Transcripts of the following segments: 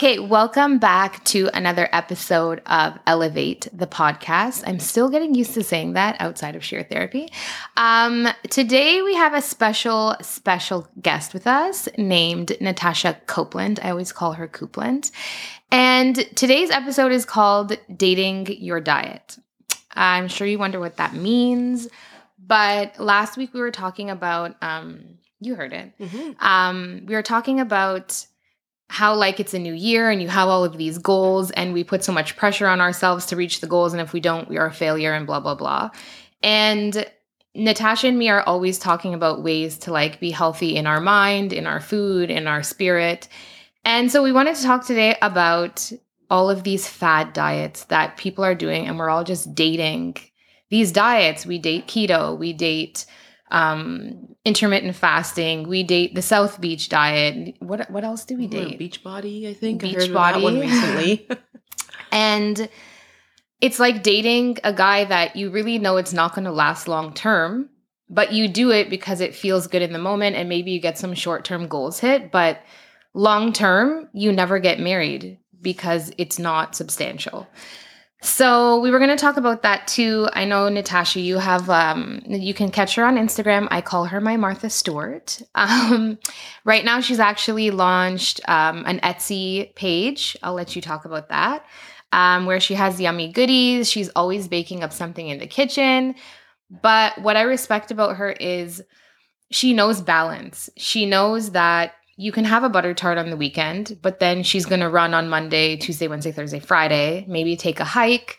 Okay, welcome back to another episode of Elevate the podcast. I'm still getting used to saying that outside of sheer therapy. Um, today we have a special, special guest with us named Natasha Coupland. I always call her Coupland. And today's episode is called Dating Your Diet. I'm sure you wonder what that means, but last week we were talking about, um, you heard it. Mm-hmm. Um, we were talking about how like it's a new year and you have all of these goals and we put so much pressure on ourselves to reach the goals and if we don't we are a failure and blah blah blah. And natasha and me are always talking about ways to like be healthy in our mind in our food in our spirit. And so we wanted to talk today about all of these fad diets that people are doing and we're all just dating. These diets we date keto we date um, intermittent fasting. We date the South Beach diet. What what else do we date? Beach body, I think. Beach I body. one recently. and it's like dating a guy that you really know it's not going to last long term, but you do it because it feels good in the moment and maybe you get some short term goals hit, but long term, you never get married because it's not substantial. So we were going to talk about that too. I know Natasha, you have um, you can catch her on Instagram. I call her my Martha Stewart. Um, right now, she's actually launched um, an Etsy page. I'll let you talk about that. Um, where she has yummy goodies. She's always baking up something in the kitchen. But what I respect about her is she knows balance. She knows that you can have a butter tart on the weekend, but then she's going to run on Monday, Tuesday, Wednesday, Thursday, Friday, maybe take a hike.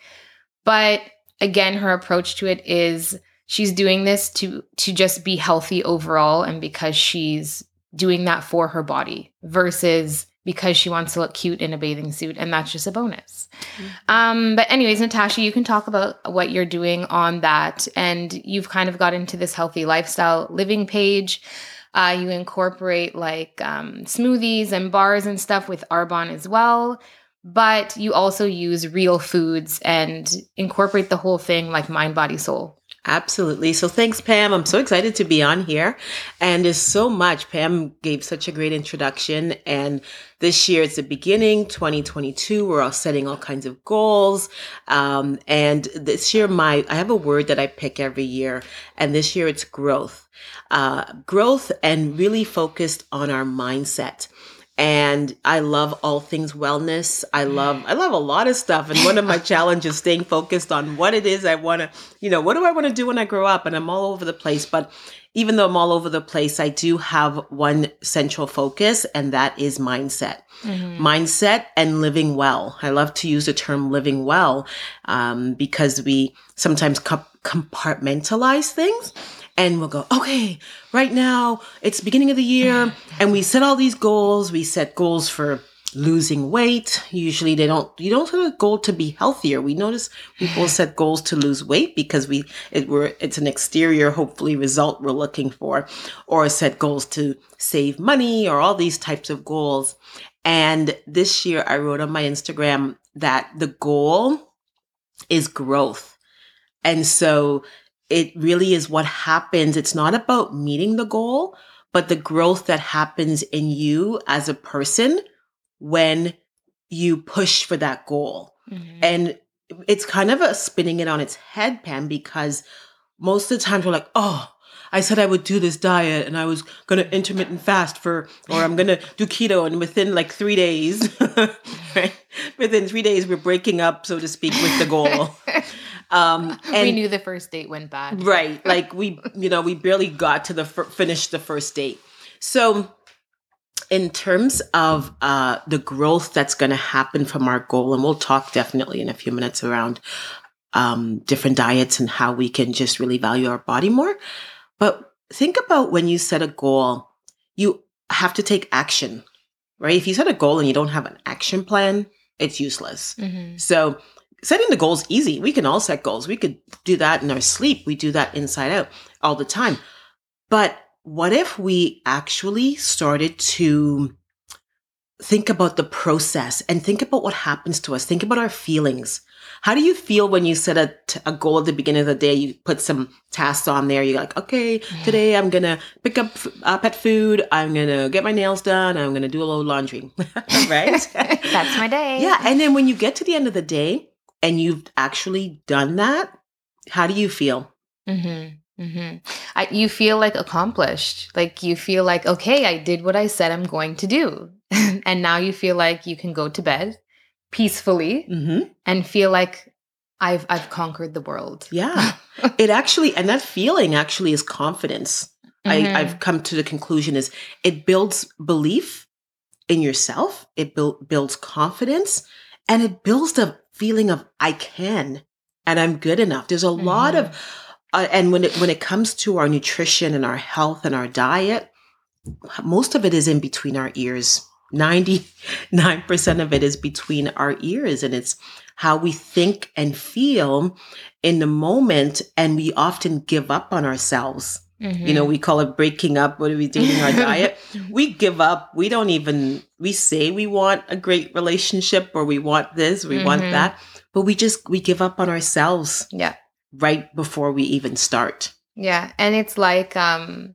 But again, her approach to it is she's doing this to to just be healthy overall and because she's doing that for her body versus because she wants to look cute in a bathing suit and that's just a bonus. Mm-hmm. Um, but anyways, Natasha, you can talk about what you're doing on that and you've kind of got into this healthy lifestyle living page. Uh, you incorporate like um, smoothies and bars and stuff with Arbonne as well. But you also use real foods and incorporate the whole thing like mind, body, soul. Absolutely. So thanks, Pam. I'm so excited to be on here. And there's so much. Pam gave such a great introduction. And this year, it's the beginning, 2022. We're all setting all kinds of goals. Um, and this year, my, I have a word that I pick every year. And this year it's growth. Uh, growth and really focused on our mindset and I love all things wellness. I love I love a lot of stuff and one of my challenges staying focused on what it is I want to, you know, what do I want to do when I grow up and I'm all over the place, but even though I'm all over the place, I do have one central focus and that is mindset. Mm-hmm. Mindset and living well. I love to use the term living well um, because we sometimes compartmentalize things and we'll go, okay, right now it's beginning of the year and we set all these goals. We set goals for losing weight. Usually they don't, you don't set a goal to be healthier. We notice people set goals to lose weight because we, it were, it's an exterior, hopefully result we're looking for, or set goals to save money or all these types of goals. And this year I wrote on my Instagram that the goal is growth. And so it really is what happens. It's not about meeting the goal, but the growth that happens in you as a person when you push for that goal. Mm-hmm. And it's kind of a spinning it on its head, Pam, because most of the times we're like, oh, I said I would do this diet and I was going to intermittent fast for, or I'm going to do keto. And within like three days, right? Within three days, we're breaking up, so to speak, with the goal. Um, and, we knew the first date went bad. Right. Like we, you know, we barely got to the f- finish the first date. So in terms of uh, the growth that's going to happen from our goal, and we'll talk definitely in a few minutes around um, different diets and how we can just really value our body more. But think about when you set a goal, you have to take action, right? If you set a goal and you don't have an action plan, it's useless. Mm-hmm. So setting the goals easy. We can all set goals. We could do that in our sleep. We do that inside out all the time. But what if we actually started to think about the process and think about what happens to us? Think about our feelings. How do you feel when you set a, a goal at the beginning of the day? You put some tasks on there. You're like, okay, today I'm going to pick up uh, pet food. I'm going to get my nails done. I'm going to do a little laundry. right? That's my day. Yeah. And then when you get to the end of the day and you've actually done that, how do you feel? Mm-hmm. Mm-hmm. I, you feel like accomplished. Like you feel like, okay, I did what I said I'm going to do. and now you feel like you can go to bed peacefully mm-hmm. and feel like I've I've conquered the world. Yeah. it actually and that feeling actually is confidence. Mm-hmm. I, I've come to the conclusion is it builds belief in yourself, it build, builds confidence, and it builds the feeling of I can and I'm good enough. There's a mm-hmm. lot of uh, and when it when it comes to our nutrition and our health and our diet, most of it is in between our ears. 99% of it is between our ears and it's how we think and feel in the moment. And we often give up on ourselves. Mm-hmm. You know, we call it breaking up. What are we doing in our diet? We give up. We don't even, we say we want a great relationship or we want this, we mm-hmm. want that, but we just, we give up on ourselves. Yeah. Right before we even start. Yeah. And it's like, um,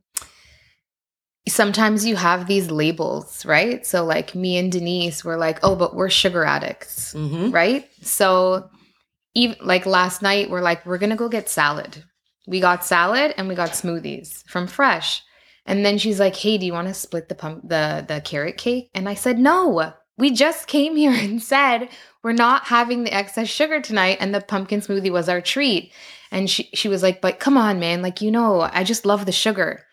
sometimes you have these labels, right? So, like me and Denise, we're like, oh, but we're sugar addicts, mm-hmm. right? So, even like last night, we're like, we're gonna go get salad. We got salad and we got smoothies from Fresh. And then she's like, "Hey, do you want to split the pump the the carrot cake?" And I said, "No. We just came here and said we're not having the excess sugar tonight and the pumpkin smoothie was our treat." And she she was like, "But come on, man. Like, you know, I just love the sugar."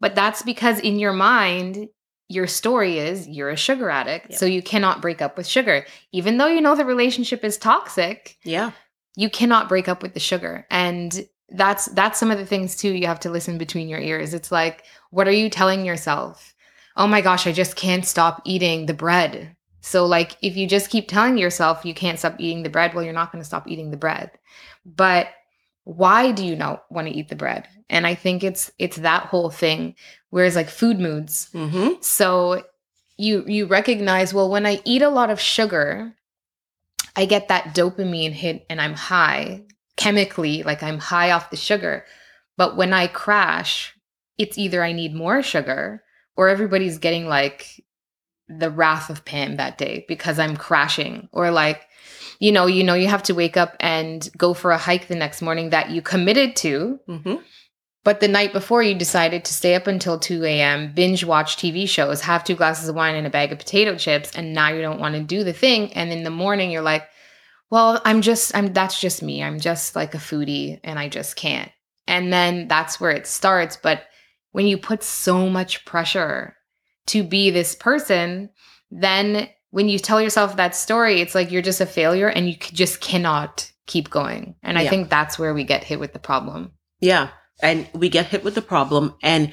But that's because in your mind, your story is you're a sugar addict. Yep. So you cannot break up with sugar. Even though you know the relationship is toxic. Yeah. You cannot break up with the sugar. And that's that's some of the things too you have to listen between your ears. It's like, what are you telling yourself? Oh my gosh, I just can't stop eating the bread. So like if you just keep telling yourself you can't stop eating the bread, well you're not going to stop eating the bread. But why do you not want to eat the bread and i think it's it's that whole thing whereas like food moods mm-hmm. so you you recognize well when i eat a lot of sugar i get that dopamine hit and i'm high chemically like i'm high off the sugar but when i crash it's either i need more sugar or everybody's getting like the wrath of pam that day because i'm crashing or like you know, you know, you have to wake up and go for a hike the next morning that you committed to. Mm-hmm. But the night before, you decided to stay up until 2 a.m., binge watch TV shows, have two glasses of wine and a bag of potato chips, and now you don't want to do the thing. And in the morning, you're like, well, I'm just, I'm, that's just me. I'm just like a foodie and I just can't. And then that's where it starts. But when you put so much pressure to be this person, then when you tell yourself that story, it's like you're just a failure and you just cannot keep going. And I yeah. think that's where we get hit with the problem. Yeah. And we get hit with the problem. And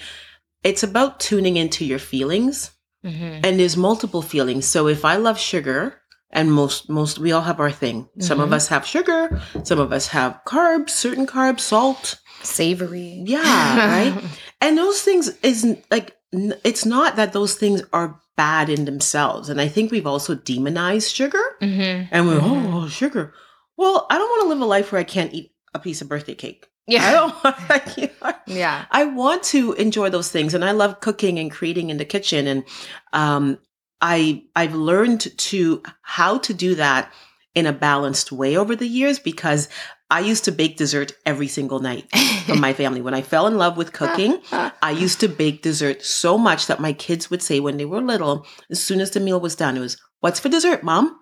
it's about tuning into your feelings. Mm-hmm. And there's multiple feelings. So if I love sugar, and most most we all have our thing. Mm-hmm. Some of mm-hmm. us have sugar, some of us have carbs, certain carbs, salt, savory. Yeah, right? and those things isn't like it's not that those things are bad in themselves. And I think we've also demonized sugar. Mm-hmm. And we're, mm-hmm. oh, sugar. Well, I don't want to live a life where I can't eat a piece of birthday cake. Yeah. I don't want, you know, yeah. I want to enjoy those things. And I love cooking and creating in the kitchen. And um, I I've learned to how to do that in a balanced way over the years because I used to bake dessert every single night for my family. When I fell in love with cooking, I used to bake dessert so much that my kids would say when they were little, as soon as the meal was done, it was, What's for dessert, mom?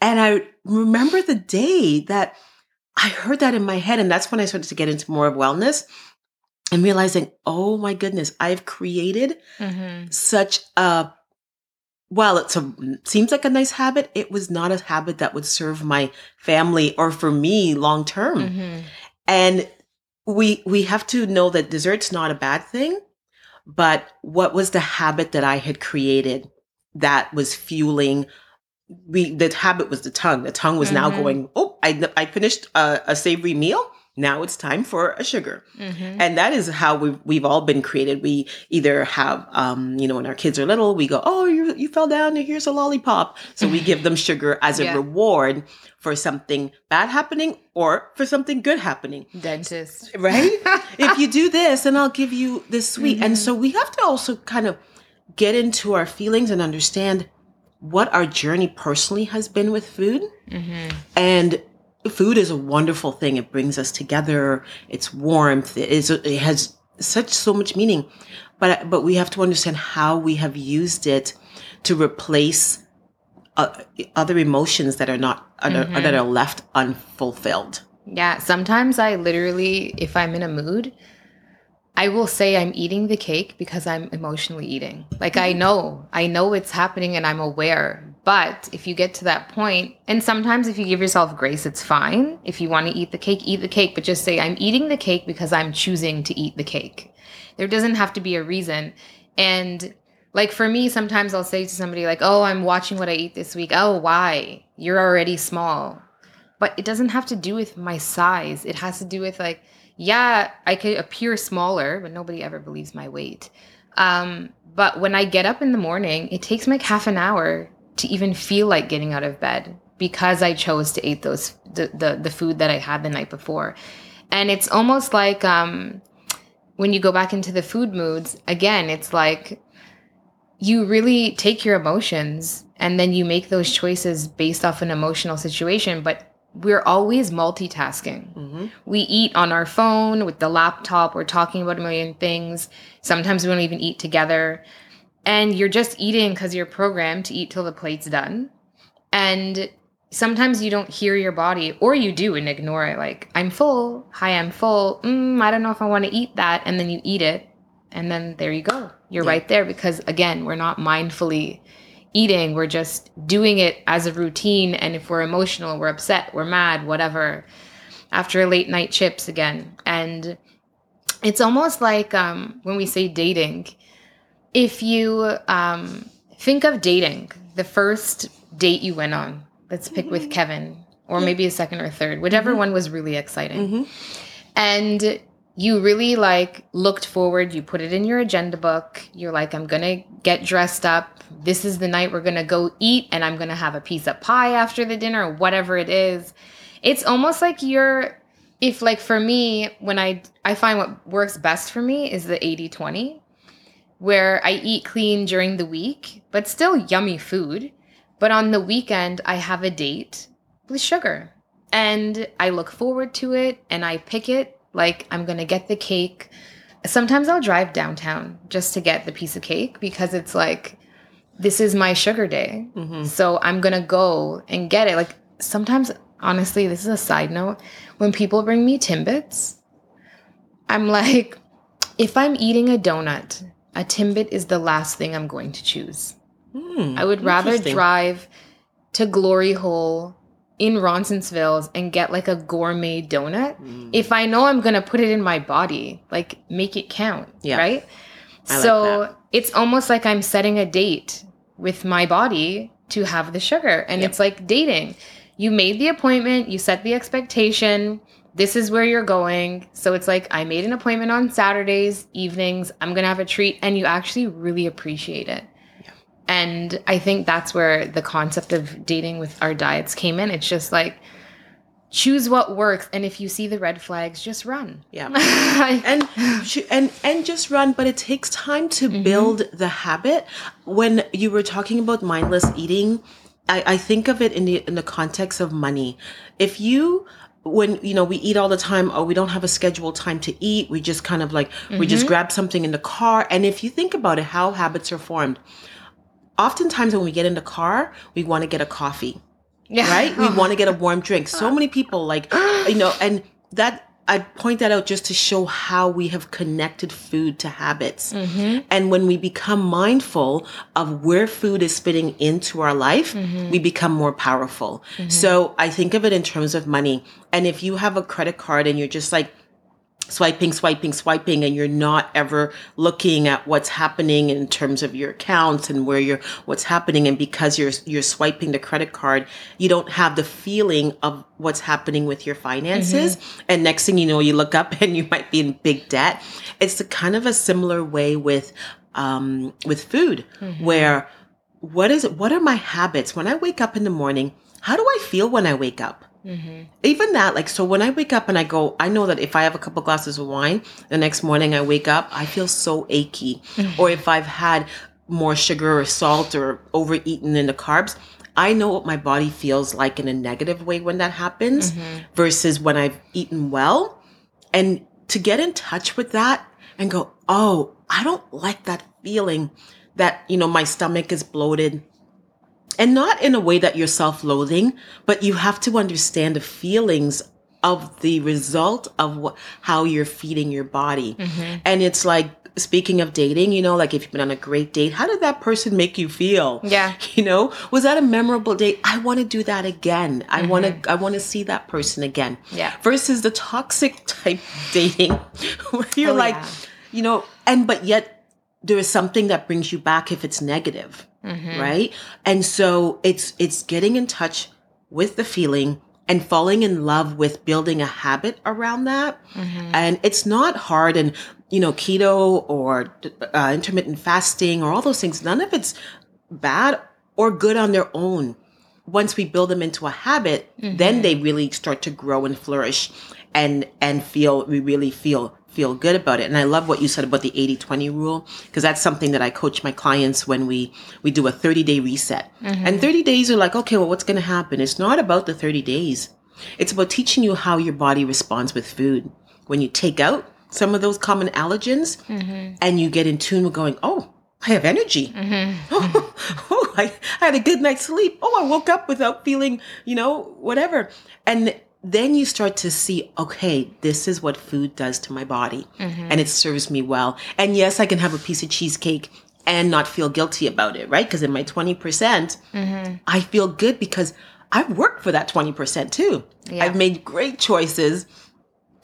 And I remember the day that I heard that in my head. And that's when I started to get into more of wellness and realizing, oh my goodness, I've created Mm-hmm. such a while it seems like a nice habit, it was not a habit that would serve my family or for me long term. Mm-hmm. And we we have to know that dessert's not a bad thing, but what was the habit that I had created that was fueling we the habit was the tongue. The tongue was now Mhm. going, "Oh, I I finished a, a savory meal. Now it's time for a sugar." Mm-hmm. and that is how we've, we've all been created we either have um you know when our kids are little we go oh you, you fell down here's a lollipop so we give them sugar as a Yeah. reward for something bad happening or for something good happening Dentist. right if you do this and i'll give you this sweet and Mhm. so we have to also kind of get into our feelings and understand what our journey personally has been with food Mm-hmm. and food is a wonderful thing. It brings us together. It's warmth. It is. It has such so much meaning, but but we have to understand how we have used it to replace uh, other emotions that are not Mhm. that are left unfulfilled. Yeah, sometimes I literally, if I'm in a mood, I will say I'm eating the cake because I'm emotionally eating. Like I know, I know it's happening and I'm aware. But if you get to that point, and sometimes if you give yourself grace, it's fine. If you want to eat the cake, eat the cake, but just say, I'm eating the cake because I'm choosing to eat the cake. There doesn't have to be a reason. And like for me, sometimes I'll say to somebody, like, oh, I'm watching what I eat this week. Oh, why? You're already small but it doesn't have to do with my size. It has to do with like, yeah, I could appear smaller, but nobody ever believes my weight. Um, but when I get up in the morning, it takes me like half an hour to even feel like getting out of bed because I chose to eat those the the, the food that I had the night before, and it's almost like um, when you go back into the food moods again. It's like you really take your emotions and then you make those choices based off an emotional situation, but we're always multitasking. hmm We eat on our phone with the laptop, we're talking about a million things. Sometimes we don't even eat together. And you're just eating because you're programmed to eat till the plate's done. And sometimes you don't hear your body, or you do and ignore it. Like, I'm full. Hi, I'm full. Mm, I don't know if I want to eat that. And then you eat it. And then there you go. You're Yeah. right there because, again, we're not mindfully eating. We're just doing it as a routine. And if we're emotional, we're upset, we're mad, whatever, after a late night chips again. And it's almost like um, when we say dating, if you um, think of dating, the first date you went on, let's pick with Kevin, or maybe a second or third, whichever one was really exciting. Hmm and you really like looked forward you put it in your agenda book you're like i'm gonna get dressed up. This is the night we're gonna go eat and i'm gonna have a piece of pie after the dinner whatever it is. It's almost like you're if like for me when i i find what works best for me is the 80-20 where i eat clean during the week but still yummy food but on the weekend i have a date with sugar and I look forward to it and I pick it like I'm going to get the cake. Sometimes I'll drive downtown just to get the piece of cake because it's like this is my sugar day. hmm So I'm going to go and get it. Like sometimes honestly, this is a side note, when people bring me Timbits, I'm like if I'm eating a donut, a Timbit is the last thing I'm going to choose. Hmm. I would rather drive to Glory Hole in Roncesvalles and get like a gourmet donut. Mm. If I know I'm gonna put it in my body, like make it count, Yeah. right? I like so that. it's almost like I'm setting a date with my body to have the sugar, and Yep. it's like dating. You made the appointment, you set the expectation. This is where you're going. So it's like I made an appointment on Saturdays, evenings. I'm gonna have a treat, and you actually really appreciate it. And I think that's where the concept of dating with our diets came in. It's just like choose what works, and if you see the red flags, just run. Yeah. And and and just run but it takes time to Mhm. build the habit when you were talking about mindless eating I, I think of it in the in the context of money. If you when you know we eat all the time oh we don't have a scheduled time to eat we just kind of like mm-hmm. we just mm-hmm. grab something in the car and if you think about it how habits are formed oftentimes when we get in the car we want to get a coffee yeah. right we want to get a warm drink so many people like you know and that I point that out just to show how we have connected food to habits. Mm-hmm. And when we become mindful of where food is fitting into our life, mm-hmm. we become more powerful. Mm-hmm. So I think of it in terms of money. And if you have a credit card and you're just like, swiping, swiping, swiping, and you're not ever looking at what's happening in terms of your accounts and where you're, what's happening. And because you're, you're swiping the credit card, you don't have the feeling of what's happening with your finances. Mm-hmm. And next thing you know, you look up and you might be in big debt. It's a kind of a similar way with, um, with food mm-hmm. where what is it? What are my habits? When I wake up in the morning, how do I feel when I wake up? Mm-hmm. Even that, like, so when I wake up and I go, I know that if I have a couple glasses of wine, the next morning I wake up, I feel so achy. Mm-hmm. Or if I've had more sugar or salt or overeaten in the carbs, I know what my body feels like in a negative way when that happens mm-hmm. versus when I've eaten well. And to get in touch with that and go, oh, I don't like that feeling that, you know, my stomach is bloated and not in a way that you're self-loathing, but you have to understand the feelings of the result of how you're feeding your body. Mm-hmm. And it's like speaking of dating, you know, like if you've been on a great date, how did that person make you feel? Yeah. You know, was that a memorable date? I want to do that again. I mm-hmm. want to I want to see that person again. Yeah. Versus the toxic type dating where you're oh, like, yeah. you know, and but yet there is something that brings you back if it's negative mm-hmm. right? And so it's it's getting in touch with the feeling and falling in love with building a habit around that. Mm-hmm. And it's not hard and you know keto or uh, intermittent fasting or all those things none of it's bad or good on their own. Once we build them into a habit, mm-hmm. then they really start to grow and flourish and and feel we really feel feel good about it. And I love what you said about the 80-20 rule because that's something that I coach my clients when we we do a 30-day reset. Mm-hmm. And 30 days are like, okay, well what's going to happen? It's not about the 30 days. It's about teaching you how your body responds with food. When you take out some of those common allergens mm-hmm. and you get in tune with going, "Oh, I have energy. Mm-hmm. Oh, oh I, I had a good night's sleep. Oh, I woke up without feeling, you know, whatever. And then you start to see, okay, this is what food does to my body mm-hmm. and it serves me well. And yes, I can have a piece of cheesecake and not feel guilty about it, right? Because in my 20%, percent mm-hmm. I feel good because I've worked for that 20% too. Yeah. I've made great choices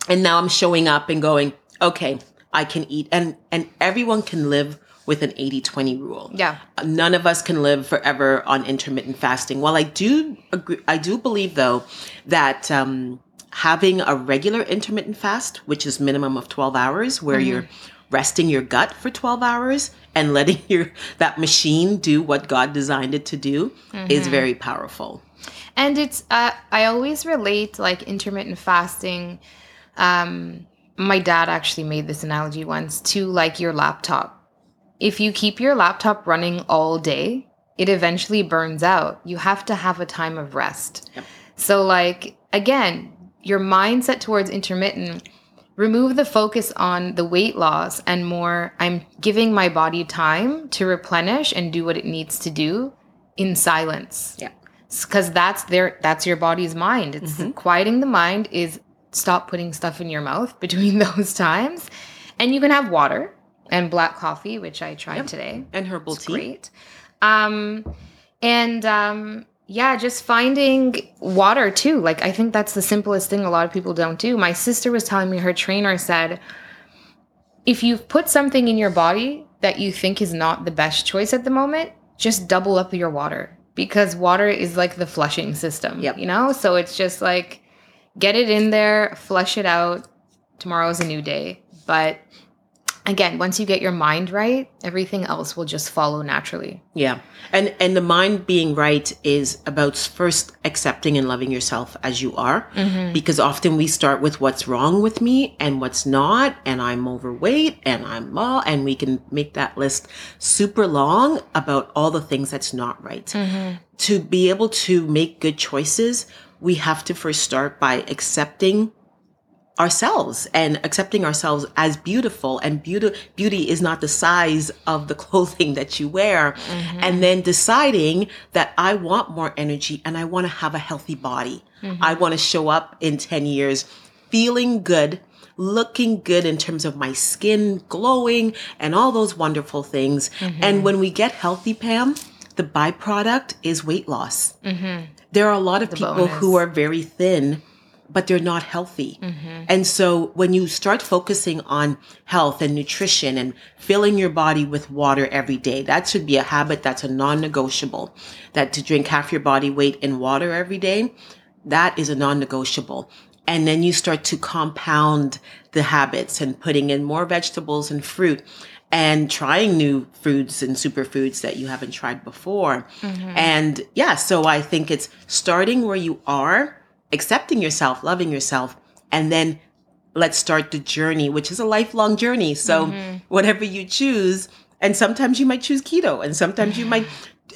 and now I'm showing up and going, okay, I can eat and and everyone can live with an 80-20 rule. Yeah. None of us can live forever on intermittent fasting. While I do agree, I do believe though that um, having a regular intermittent fast, which is minimum of 12 hours, where mm-hmm. you're resting your gut for 12 hours and letting your that machine do what God designed it to do mm-hmm. is very powerful. And it's uh, I always relate like intermittent fasting um my dad actually made this analogy once to like your laptop if you keep your laptop running all day, it eventually burns out. You have to have a time of rest. Yep. So, like, again, your mindset towards intermittent, remove the focus on the weight loss and more, I'm giving my body time to replenish and do what it needs to do in silence. Yeah. Because that's their that's your body's mind. It's mm-hmm. quieting the mind is stop putting stuff in your mouth between those times. And you can have water and black coffee, which I tried yep. today. And herbal it's tea. Great. Um, and um, yeah, just finding water too. Like I think that's the simplest thing a lot of people don't do. My sister was telling me her trainer said, if you've put something in your body that you think is not the best choice at the moment, just double up your water because water is like the flushing system. Yep. You know, so it's just like get it in there, flush it out. Tomorrow's a new day, but again, once you get your mind right, everything else will just follow naturally. Yeah. And and the mind being right is about first accepting and loving yourself as you are mm-hmm. because often we start with what's wrong with me and what's not and I'm overweight and I'm all and we can make that list super long about all the things that's not right. Mm-hmm. To be able to make good choices, we have to first start by accepting ourselves and accepting ourselves as beautiful and beauty beauty is not the size of the clothing that you wear mm-hmm. and then deciding that I want more energy and I want to have a healthy body. Mm-hmm. I want to show up in 10 years feeling good, looking good in terms of my skin glowing and all those wonderful things. Mm-hmm. And when we get healthy, Pam, the byproduct is weight loss. There are a lot of people who are very thin but they're not healthy. Mm-hmm. And so when you start focusing on health and nutrition and filling your body with water every day, that should be a habit that's a non-negotiable. That to drink half your body weight in water every day, that is a non-negotiable. And then you start to compound the habits and putting in more vegetables and fruit and trying new foods and superfoods that you haven't tried before. Mm-hmm. And yeah, so I think it's starting where you are accepting yourself, loving yourself, and then let's start the journey, which is a lifelong journey. So mm-hmm. whatever you choose, and sometimes you might choose keto, and sometimes you might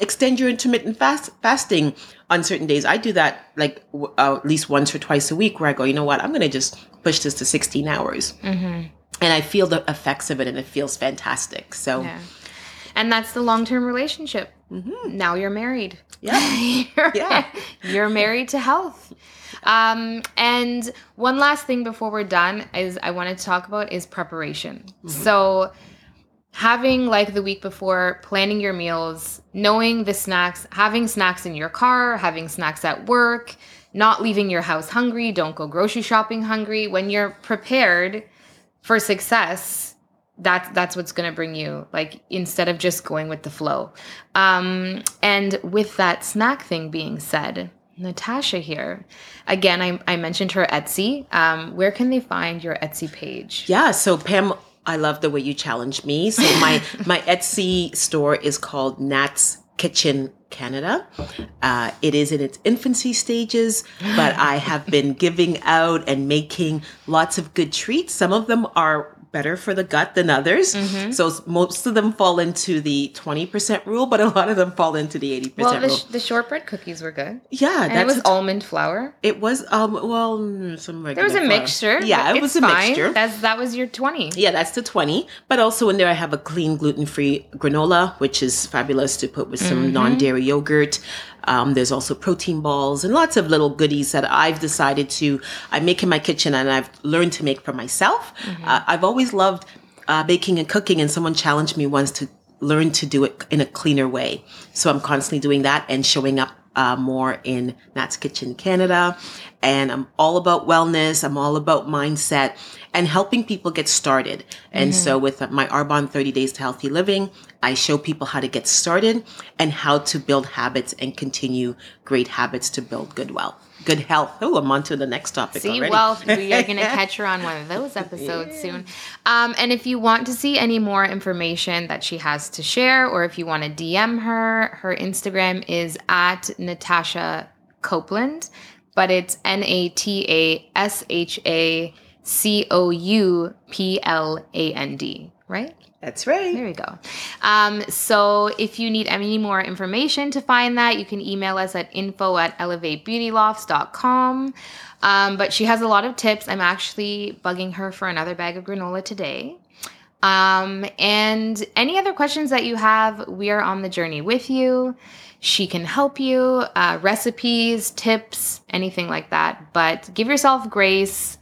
extend your intermittent fast fasting on certain days. I do that like w- uh, at least once or twice a week, where I go, you know what, I'm going to just push this to 16 hours, mm-hmm. and I feel the effects of it, and it feels fantastic. So Yeah. And that's the long term relationship. Mm-hmm. Now you're married. Yeah. you're, Yeah. you're married to health. Um, and one last thing before we're done is I wanted to talk about is preparation. So having like the week before planning your meals, knowing the snacks, having snacks in your car, having snacks at work, not leaving your house hungry, don't go grocery shopping hungry. When you're prepared for success, that's that's what's going to bring you like instead of just going with the flow. Um and with that snack thing being said, Natasha here. Again, I, I mentioned her Etsy. Um, where can they find your Etsy page? Yeah, so Pam, I love the way you challenged me. So my my Etsy store is called Nat's Kitchen Canada. Uh, it is in its infancy stages, but I have been giving out and making lots of good treats. Some of them are better for the gut than others. Mm-hmm. So most of them fall into the 20% rule, but a lot of them fall into the 80% Well, the, rule. sh- the shortbread cookies were good. yeah, And that's it was a- almond flour. it was um well mm, some some There was a flour. mixture. Yeah, it was a fine. mixture. That's that was your 20. Yeah, that's the 20. But also in there, I have a clean gluten free granola, which is fabulous to put with some mm-hmm. non dairy yogurt. Um, there's also protein balls and lots of little goodies that I've decided to, I make in my kitchen and I've learned to make for myself. Uh, I've always loved uh, baking and cooking, and someone challenged me once to learn to do it in a cleaner way. So I'm constantly doing that and showing up uh, more in Nat's Kitchen Canada. And I'm all about wellness. I'm all about mindset and helping people get started. And so with my Arbonne 30 Days to Healthy Living, I show people how to get started and how to build habits and continue great habits to build good wealth, good health. Oh, I'm on to the next topic See, already. well, we are going to catch her on one of those episodes soon. Um, and if you want to see any more information that she has to share, or if you want to DM her, her Instagram is at Natasha Coupland, but it's N A T A S H A C O U P L A N D, right? That's right. There we go. Um, so if you need any more information to find that, you can email us at info at elevatebeautylofts.com. Um, but she has a lot of tips. I'm actually bugging her for another bag of granola today. Um, and any other questions that you have, we are on the journey with you. She can help you, uh, recipes, tips, anything like that. But give yourself grace.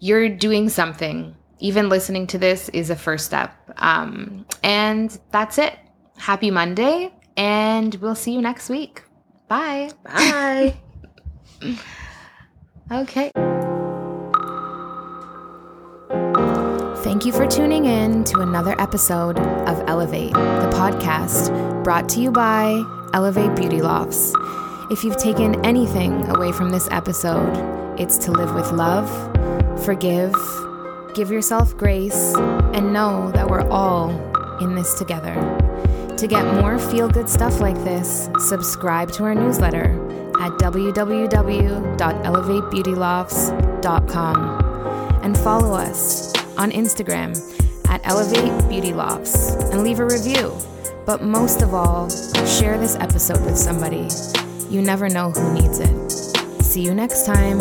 You're doing something. Even listening to this is a first step. Um, and that's it. Happy Monday, and we'll see you next week. Bye. Bye. Okay. Thank you for tuning in to another episode of Elevate, the podcast brought to you by Elevate Beauty Lofts. If you've taken anything away from this episode, it's to live with love, forgive, give yourself grace, and know that we're all in this together. To get more feel good stuff like this, subscribe to our newsletter at www.elevatebeautylofts.com and follow us on Instagram at Elevate Beauty Lofts and leave a review. But most of all, share this episode with somebody. You never know who needs it. See you next time.